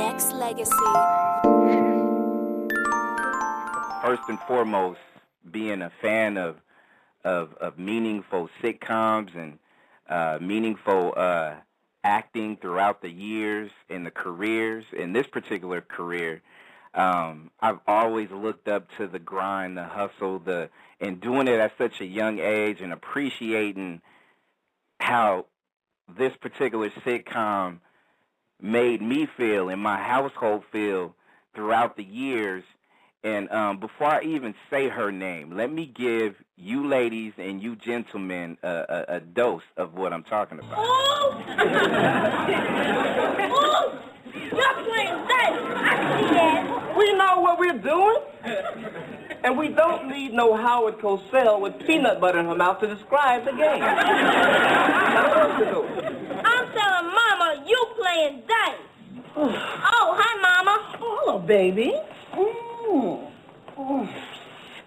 Nexxlegacy. First and foremost, being a fan of of, of meaningful sitcoms and uh, meaningful uh, acting throughout the years and the careers. In this particular career, um, I've always looked up to the grind, the hustle, the and doing it at such a young age and appreciating how this particular sitcom made me feel and my household feel throughout the years. And um, before I even say her name, let me give you ladies and you gentlemen a, a, a dose of what I'm talking about. Oh! oh! You're playing that. I see that. We know what we're doing. And we don't need no Howard Cosell with peanut butter in her mouth to describe the game. I'm telling Mama you playing dice. oh, hi, Mama. Oh, hello, baby. Mm. Mm.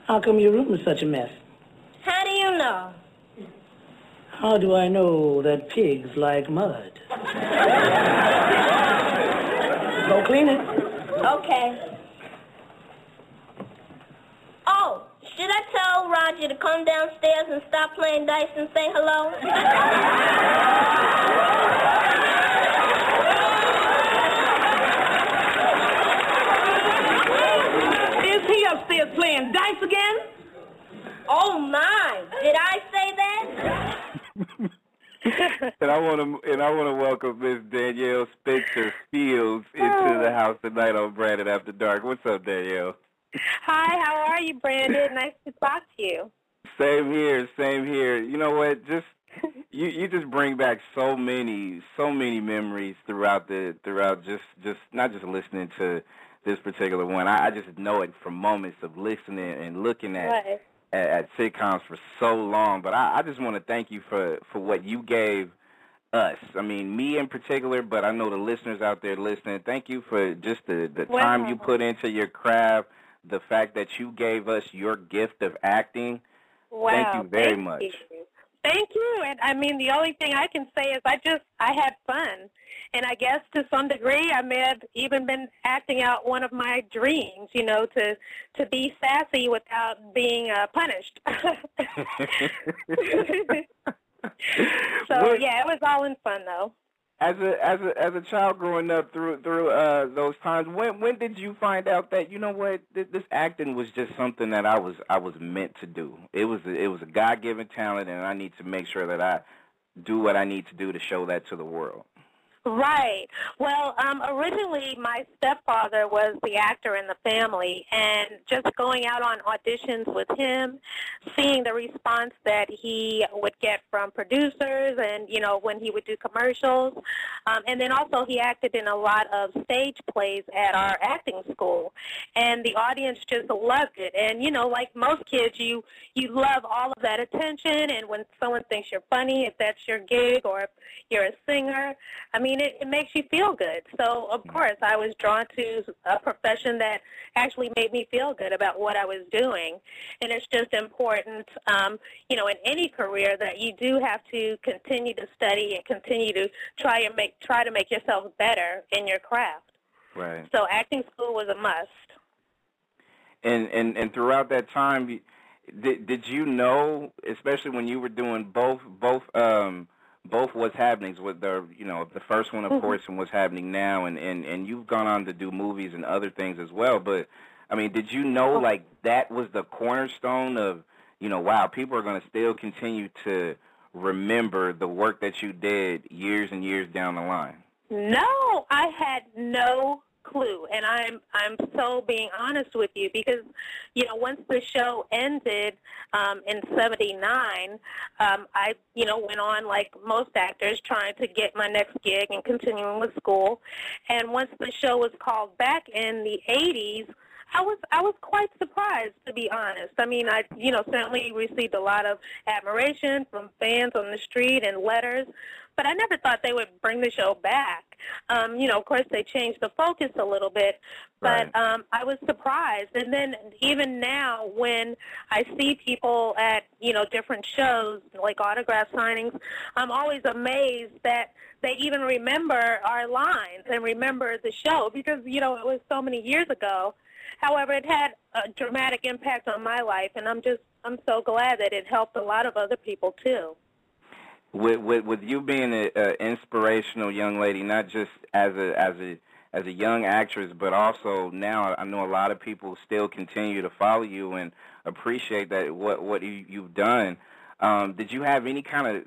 How come your room is such a mess? How do you know? How do I know that pigs like mud? Go clean it. Okay. Oh, should I tell Roger to come downstairs and stop playing dice and say hello? Is he upstairs playing dice again? Oh my! Did I say that? and I want to and I want to welcome Miss Danielle Spencer Fields into the oh. house tonight on Branded After Dark. What's up, Danielle? Hi, how are you, Brandon? nice to talk to you. Same here, same here. You know what? Just you you just bring back so many so many memories throughout the throughout just just not just listening to this particular one. I, I just know it from moments of listening and looking at Right. at, at sitcoms for so long. But I, I just want to thank you for for what you gave us. I mean, me in particular, but I know the listeners out there listening. Thank you for just the the time you put into your craft, the fact that you gave us your gift of acting. Wow. Thank you very thank much. You. Thank you. And I mean, the only thing I can say is I just I had fun, and I guess to some degree I may have even been acting out one of my dreams. You know, to to be sassy without being uh, punished. so What- yeah, it was all in fun though. As a as a as a child growing up through through uh those times, when when did you find out that you know what this, this acting was just something that I was I was meant to do? It was it was a God given talent, and I need to make sure that I do what I need to do to show that to the world. Right. Well, um, originally my stepfather was the actor in the family, and just going out on auditions with him, seeing the response that he would get from producers, and you know when he would do commercials, um, and then also he acted in a lot of stage plays at our acting school, and the audience just loved it. And you know, like most kids, you you love all of that attention, and when someone thinks you're funny, if that's your gig, or if you're a singer, I mean, it, it makes you feel good. So, of course, I was drawn to a profession that actually made me feel good about what I was doing. And it's just important, um, you know, in any career that you do have to continue to study and continue to try and make try to make yourself better in your craft. Right. So, acting school was a must. And and and throughout that time, you- did did you know, especially when you were doing both both um both what's happenings with the you know the first one of Mhm. course and what's happening now and and and you've gone on to do movies and other things as well but i mean did you know like that was the cornerstone of you know wow people are going to still continue to remember the work that you did years and years down the line No, I had no clue, and I'm I'm so being honest with you because, you know, once the show ended um, in '79, um, I you know went on like most actors trying to get my next gig and continuing with school, and once the show was called back in the '80s. I was I was quite surprised to be honest. I mean, I you know certainly received a lot of admiration from fans on the street and letters, but I never thought they would bring the show back. Um, you know, of course, they changed the focus a little bit, but Right. um, I was surprised. And then even now, when I see people at you know different shows like autograph signings, I'm always amazed that they even remember our lines and remember the show because you know it was so many years ago. However, it had a dramatic impact on my life, and I'm just I'm so glad that it helped a lot of other people too. with with with you being an inspirational young lady, not just as a as a as a young actress, but also now I know a lot of people still continue to follow you and appreciate that what what you, you've done. Um, did you have any kind of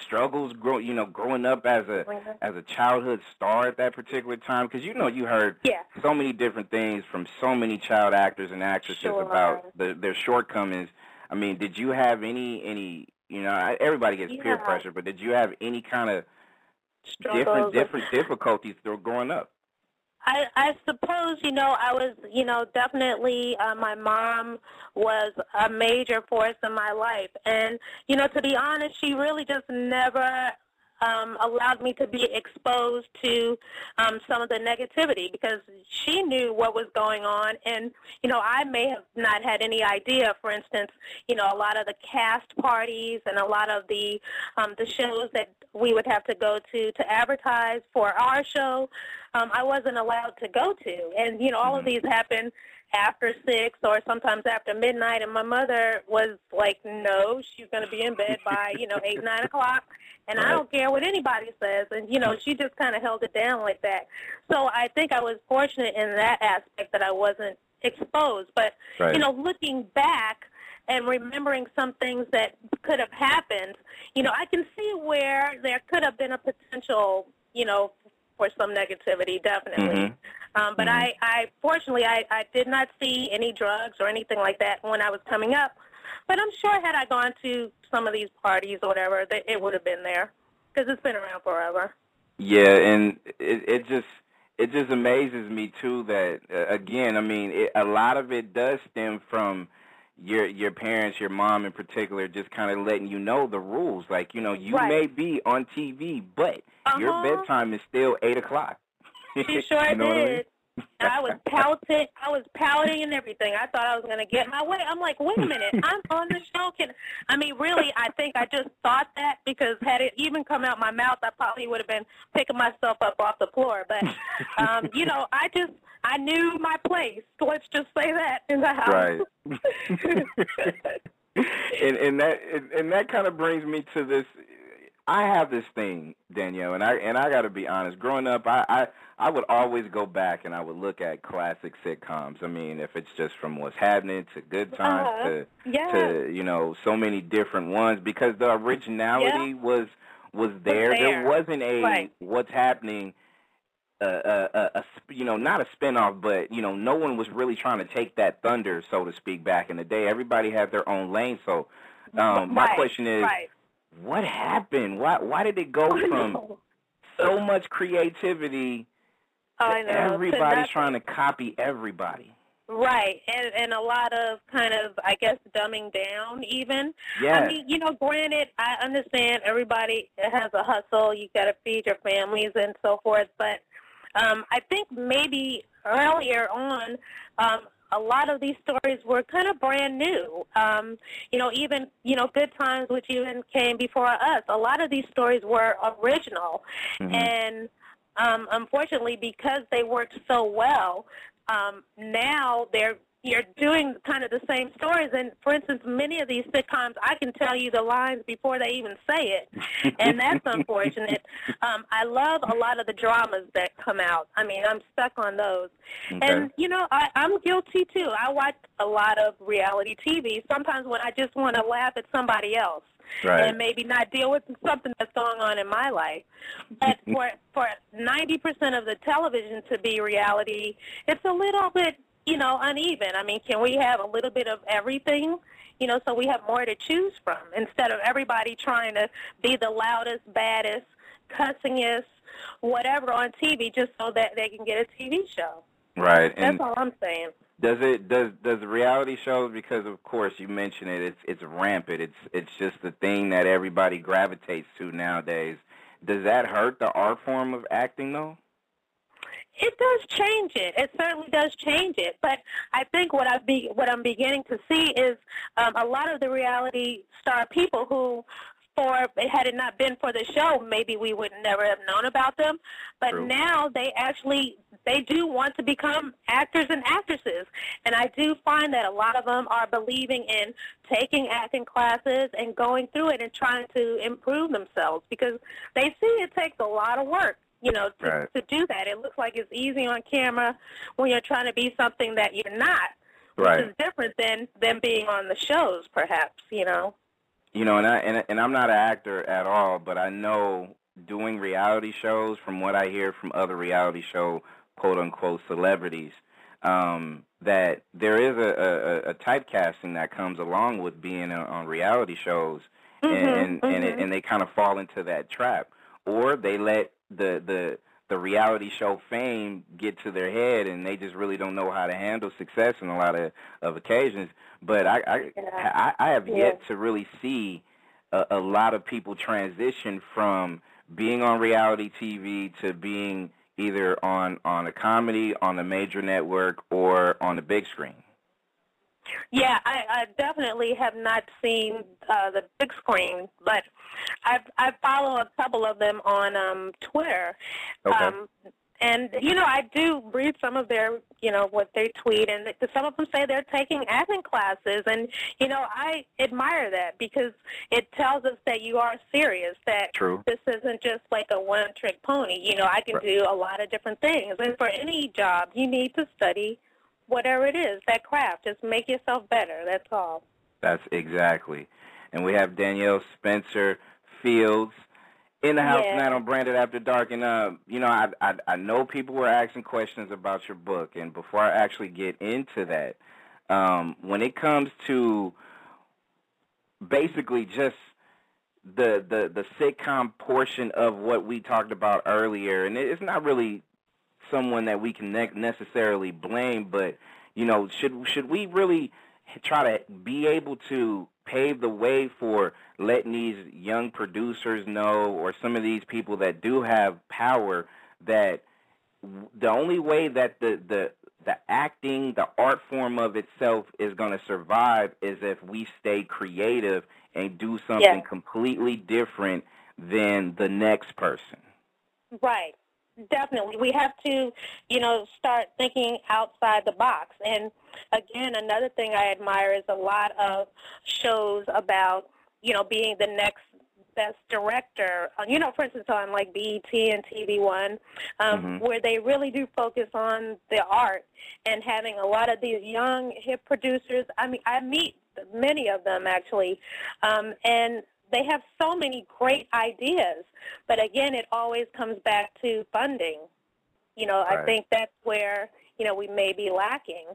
struggles grow you know growing up as a mm-hmm. as a childhood star at that particular time? Because you know you heard Yeah. so many different things from so many child actors and actresses Sure. about the, their shortcomings. I mean, did you have any any you know everybody gets peer pressure, but did you have any kind of different different difficulties through growing up? I, I suppose you know I was you know definitely uh, my mom was a major force in my life, and you know to be honest, she really just never um, allowed me to be exposed to um, some of the negativity because she knew what was going on, and you know I may have not had any idea. For instance, you know a lot of the cast parties and a lot of the um, the shows that we would have to go to to advertise for our show um, I wasn't allowed to go to. And, you know, all of these happen after 6 or sometimes after midnight. And my mother was like, no, she's going to be in bed by, you know, 8, 9 o'clock. And I don't care what anybody says. And, you know, she just kind of held it down like that. So I think I was fortunate in that aspect that I wasn't exposed. But, Right. you know, looking back, and remembering some things that could have happened, you know, I can see where there could have been a potential, you know, for some negativity, definitely. Mhm. Um, but I, I fortunately, I, I did not see any drugs or anything like that when I was coming up. But I'm sure had I gone to some of these parties or whatever, that it would have been there because it's been around forever. Yeah, and it it just it just amazes me too that uh, again, I mean, it, a lot of it does stem from your your parents, your mom in particular, just kind of letting you know the rules. Like, you know, you Right. may be on TV, but your Uh-huh. bedtime is still eight o'clock. She sure You know what I mean? did. And I was pouting. I was pouting and everything. I thought I was going to get my way. I'm like, wait a minute, I'm on the show. Can I mean, really? I think I just thought that because had it even come out my mouth, I probably would have been picking myself up off the floor. But um, you know, I just I knew my place. Let's just say that in the house. Right. and and that and, and that kind of brings me to this. I have this thing, Danielle, and I and I got to be honest. Growing up, I, I I would always go back and I would look at classic sitcoms. I mean, if it's just from What's Happening to Good Times Uh-huh. to Yeah. to you know so many different ones because the originality was was there. there. There wasn't a Right. What's Happening a, a, a, you know not a spinoff, but you know no one was really trying to take that thunder, so to speak, back in the day. Everybody had their own lane. So um, my question is, right. what happened? Why why did it go I from know. so much creativity I to know. everybody's nothing. trying to copy everybody? Right, and and a lot of kind of I guess dumbing down even. Yes. I mean, you know, granted, I understand everybody has a hustle. You got to feed your families and so forth, but um, I think maybe earlier on, um, a lot of these stories were kind of brand new. Um, you know, even you know, Good Times, which even came before us. A lot of these stories were original, Mhm. and um, unfortunately, because they worked so well, um, now they're you're doing kind of the same stories. And for instance, many of these sitcoms, I can tell you the lines before they even say it, and that's unfortunate. Um, I love a lot of the dramas that come out. I mean, I'm stuck on those. Okay. And you know, I, I'm guilty too. I watch a lot of reality TV. Sometimes when I just want to laugh at somebody else Right. and maybe not deal with something that's going on in my life. But for for 90% of the television to be reality, it's a little bit, you know, uneven. I mean, can we have a little bit of everything? You know, so we have more to choose from instead of everybody trying to be the loudest, baddest, cussingest, whatever on TV just so that they can get a TV show. right. That's And all I'm saying. Does it does does reality shows because of course you mentioned it it's it's rampant it's it's just the thing that everybody gravitates to nowadays does that hurt the art form of acting though? It does change it. It certainly does change it. But I think what I be what I'm beginning to see is um, a lot of the reality star people who for had it not been for the show, maybe we would never have known about them. But True. now they actually they do want to become actors and actresses, and I do find that a lot of them are believing in taking acting classes and going through it and trying to improve themselves because they see it takes a lot of work. You know, to, Right. to do that. It looks like it's easy on camera when you're trying to be something that you're not, which Right. is different than than being on the shows, perhaps. You know. You know, and I and, and I'm not an actor at all, but I know doing reality shows, from what I hear from other reality show quote unquote celebrities, um, that there is a, a, a typecasting that comes along with being on, on reality shows, Mhm, and and, it, mhm. and they kind of fall into that trap, or they let the the the reality show fame get to their head, and they just really don't know how to handle success in a lot of of occasions. But I I, Yeah. I, I have Yeah. yet to really see a, a lot of people transition from being on reality TV to being either on on a comedy on a major network or on the big screen. Yeah, I, I definitely have not seen uh, the big screen, but I I follow a couple of them on um, Twitter. Okay. Um, and you know, I do read some of their, you know, what they tweet, and some of them say they're taking acting classes, and you know, I admire that because it tells us that you are serious. That True. this isn't just like a one-trick pony. You know, I can Right. do a lot of different things, and for any job, you need to study whatever it is, that craft. Just make yourself better. That's all. That's exactly. And we have Danielle Spencer Fields in the house Yeah. tonight on Branded After Dark. And uh, you know, I, I I know people were asking questions about your book, and before I actually get into that, um, when it comes to basically just the the the sitcom portion of what we talked about earlier, and it's not really someone that we can ne- necessarily blame, but you know, should should we really try to be able to pave the way for letting these young producers know, or some of these people that do have power, that the only way that the the the acting, the art form of itself is going to survive is if we stay creative and do something Yeah. completely different than the next person. Right. Definitely. We have to, you know, start thinking outside the box. And again, another thing I admire is a lot of shows about, you know, being the next best director. Uh, You know, for instance, on like BET and TV One, um, Mhm. where they really do focus on the art and having a lot of these young hip producers. I mean, I meet many of them actually, um, and they have so many great ideas. But again, it always comes back to funding. You know, I think that's where you know we may be lacking.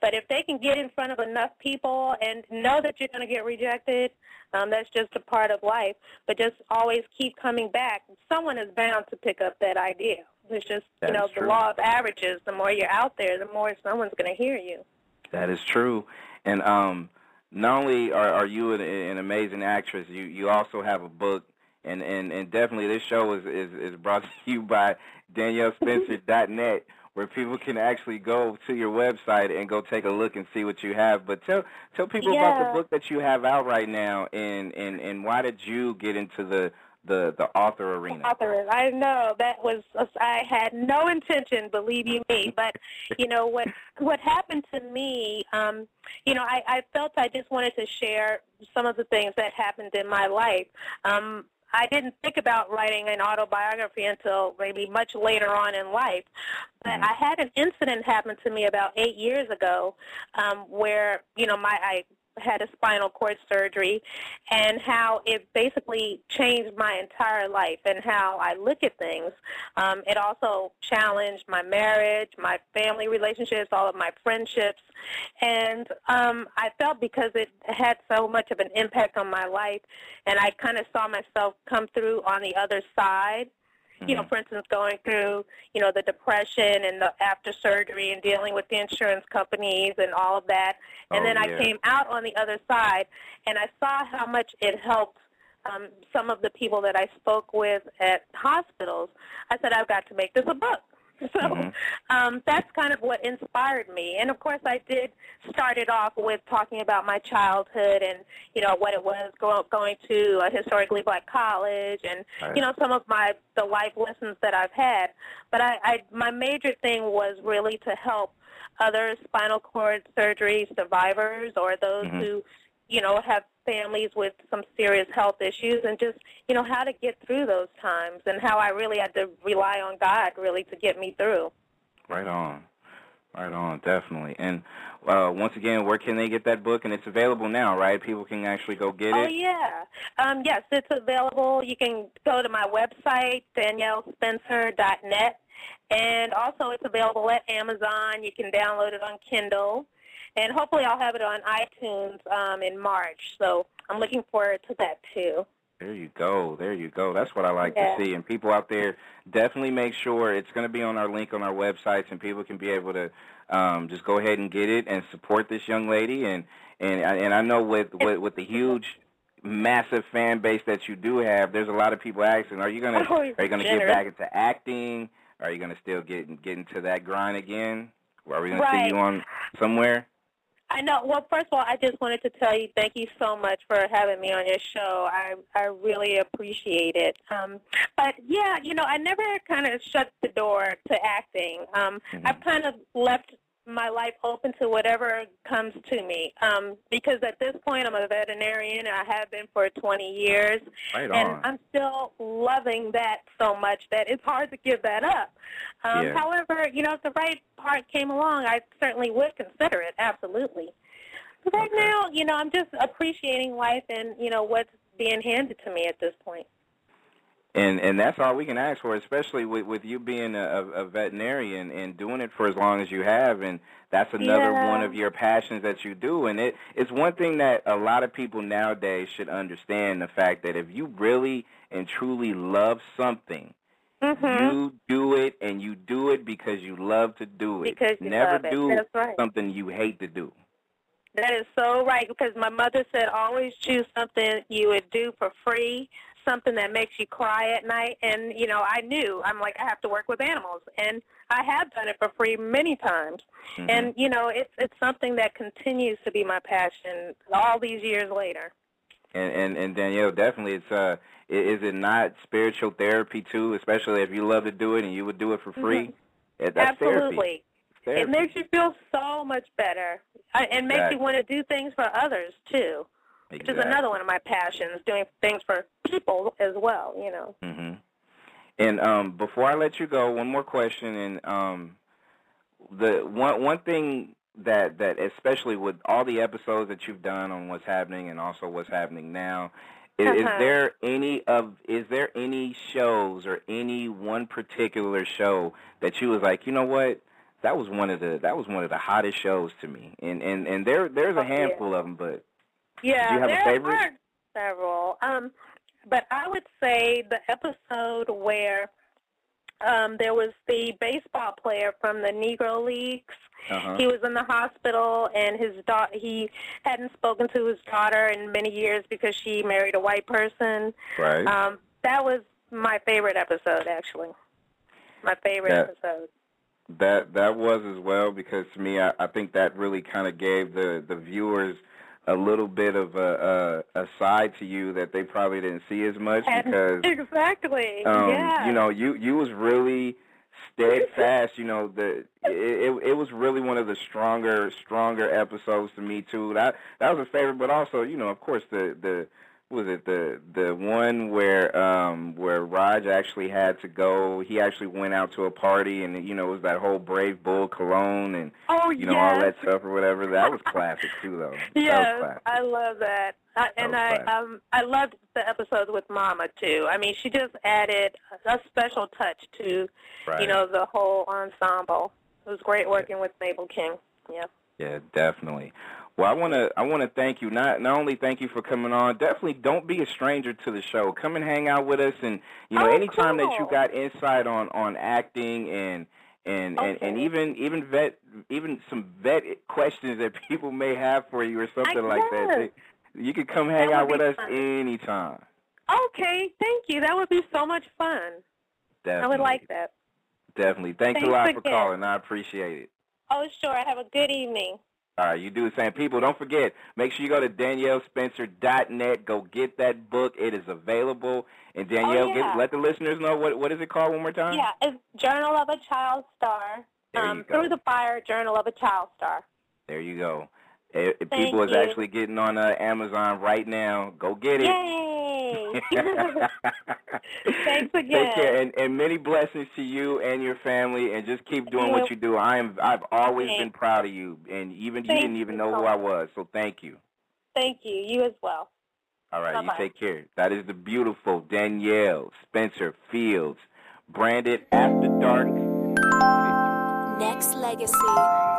But if they can get in front of enough people and know that you're going to get rejected, um, that's just a part of life. But just always keep coming back. Someone is bound to pick up that idea. It's just That you know the true. law of averages. The more you're out there, the more someone's going to hear you. That is true. And um, not only are, are you an, an amazing actress, you, you also have a book, and, and, and definitely this show is, is, is brought to you by DanielleSpencer.net, where people can actually go to your website and go take a look and see what you have. But tell tell people about the book that you have out right now, and, and, and why did you get into the the, the author arena? Author, I know that was I had no intention, believe you me. But you know what what happened to me. Um, you know, I, I felt I just wanted to share some of the things that happened in my life. Um, I didn't think about writing an autobiography until maybe much later on in life. But Mhm. I had an incident happen to me about eight years ago, um, where you know my I had a spinal cord surgery and how it basically changed my entire life and how I look at things. Um, it also challenged my marriage, my family relationships, all of my friendships. And um, I felt because it had so much of an impact on my life, and I kind of saw myself come through on the other side you know, Mhm. for instance, going through, you know, the depression and the after surgery and dealing with the insurance companies and all of that. And Oh, then I came out on the other side and I saw how much it helped um, some of the people that I spoke with at hospitals, I said, I've got to make this a book. So Mhm. um, that's kind of what inspired me. And of course, I did start it off with talking about my childhood and you know what it was go, going to a historically black college and Right. you know some of my the life lessons that I've had. But I, I my major thing was really to help other spinal cord surgery survivors or those Mhm. who you know have families with some serious health issues and just you know how to get through those times and how I really had to rely on God really to get me through. Right on. Right on, definitely. And uh, once again, where can they get that book? And it's available now, right? People can actually go get Oh it. Oh yeah, um, yes, it's available. You can go to my website daniellespencer.net, and also it's available at Amazon. You can download it on Kindle, and hopefully I'll have it on iTunes um, in March. So I'm looking forward to that too. There you go. There you go. That's what I like Yeah. to see. And people out there, definitely make sure it's going to be on our link on our websites, and people can be able to um, just go ahead and get it and support this young lady. And and and I know with with, with the huge, massive fan base that you do have, there's a lot of people asking, are you gonna Oh, are you gonna get back into acting? Are you gonna still get get into that grind again? Are we gonna see you on somewhere? I know. Well, first of all, I just wanted to tell you thank you so much for having me on your show. I I really appreciate it. Um, but yeah, you know, I never kind of shut the door to acting. Um, Mhm. I've kind of left my life open to whatever comes to me. Um, because at this point, I'm a veterinarian, and I have been for 20 years, Right and. I'm still loving that so much that it's hard to give that up. Um, Yeah. However, you know, if the right part came along, I certainly would consider it. Absolutely. But right Okay. now, you know, I'm just appreciating life and you know what's being handed to me at this point. And and that's all we can ask for, especially with with you being a, a veterinarian and doing it for as long as you have, and that's another Yeah. one of your passions that you do. And it it's one thing that a lot of people nowadays should understand the fact that if you really and truly love something, Mm-hmm. you do it, and you do it because you love to do it. Because you Never love it. do right. something you hate to do. That is so right because my mother said always choose something you would do for free, something that makes you cry at night. And you know, I knew I'm like I have to work with animals, and I have done it for free many times. Mhm. And you know, it's it's something that continues to be my passion all these years later. And, and and Danielle, definitely, it's uh, is it not spiritual therapy too? Especially if you love to do it and you would do it for free. Mm-hmm. That's. Absolutely. Therapy. It makes you feel so much better, and makes Exactly. you want to do things for others too, which is another one of my passions, doing things for people as well. You know. hmm And um, before I let you go, one more question. And um, the one one thing that that especially with all the episodes that you've done on what's happening and also what's happening now, is, is Uh-huh. there any of is there any shows or any one particular show that you was like, you know what? That was one of the that was one of the hottest shows to me, and and and there there's Oh, a yeah. handful of them, but Yeah, you have a there are several. Um, but I would say the episode where um, there was the baseball player from the Negro Leagues. uh-huh. He was in the hospital, and his daughter. He hadn't spoken to his daughter in many years because she married a white person. right. Um, that was my favorite episode, actually. My favorite Yeah. episode. That that was as well because to me, I, I think that really kind of gave the the viewers a little bit of a, a a side to you that they probably didn't see as much because exactly. um, yeah. you know you you was really steadfast. You know the it, it it was really one of the stronger stronger episodes to me too. That that was a favorite, but also you know of course the the was it the the one where um where Raj actually had to go he actually went out to a party and you know it was that whole brave bull cologne and oh, you know yes. all that stuff or whatever that was classic too though Yes. I love that. I, and I classic. um I loved the episodes with Mama too. I mean, she just added a special touch to right. you know the whole ensemble. It was great working with Mabel King. Yeah. Yeah, definitely. Well, I want to I want to thank you. Not not only thank you for coming on. Definitely don't be a stranger to the show. Come and hang out with us, and you know Oh, anytime that you got insight on on acting and and and, and even even vet even some vet questions that people may have for you or something like that. You can come hang out with be us anytime. Okay, thank you. That would be so much fun. Definitely. I would like that. Definitely. Thanks, Thanks a lot for again. calling. I appreciate it. Oh, sure. Have a good evening. All right, you do the same. People, don't forget, make sure you go to daniellespencer.net. Go get that book. It is available. And Danielle, Oh, yeah. get, let the listeners know what what is it called one more time? Yeah, it's Journal of a Child Star. Um. Through the Fire, Journal of a Child Star. There you go. Eh, eh, Thank People is actually getting on uh, Amazon right now. Go get it. Yay! Thanks Take again. care, and, and many blessings to you and your family, and just keep doing what you do. I am, I've always Thanks. been proud of you, and even you didn't even you know so who I was. So thank you. Thank you. You as well. All right, Bye-bye. you take care. That is the beautiful Danielle Spencer Fields, branded After Dark. Nexxlegacy.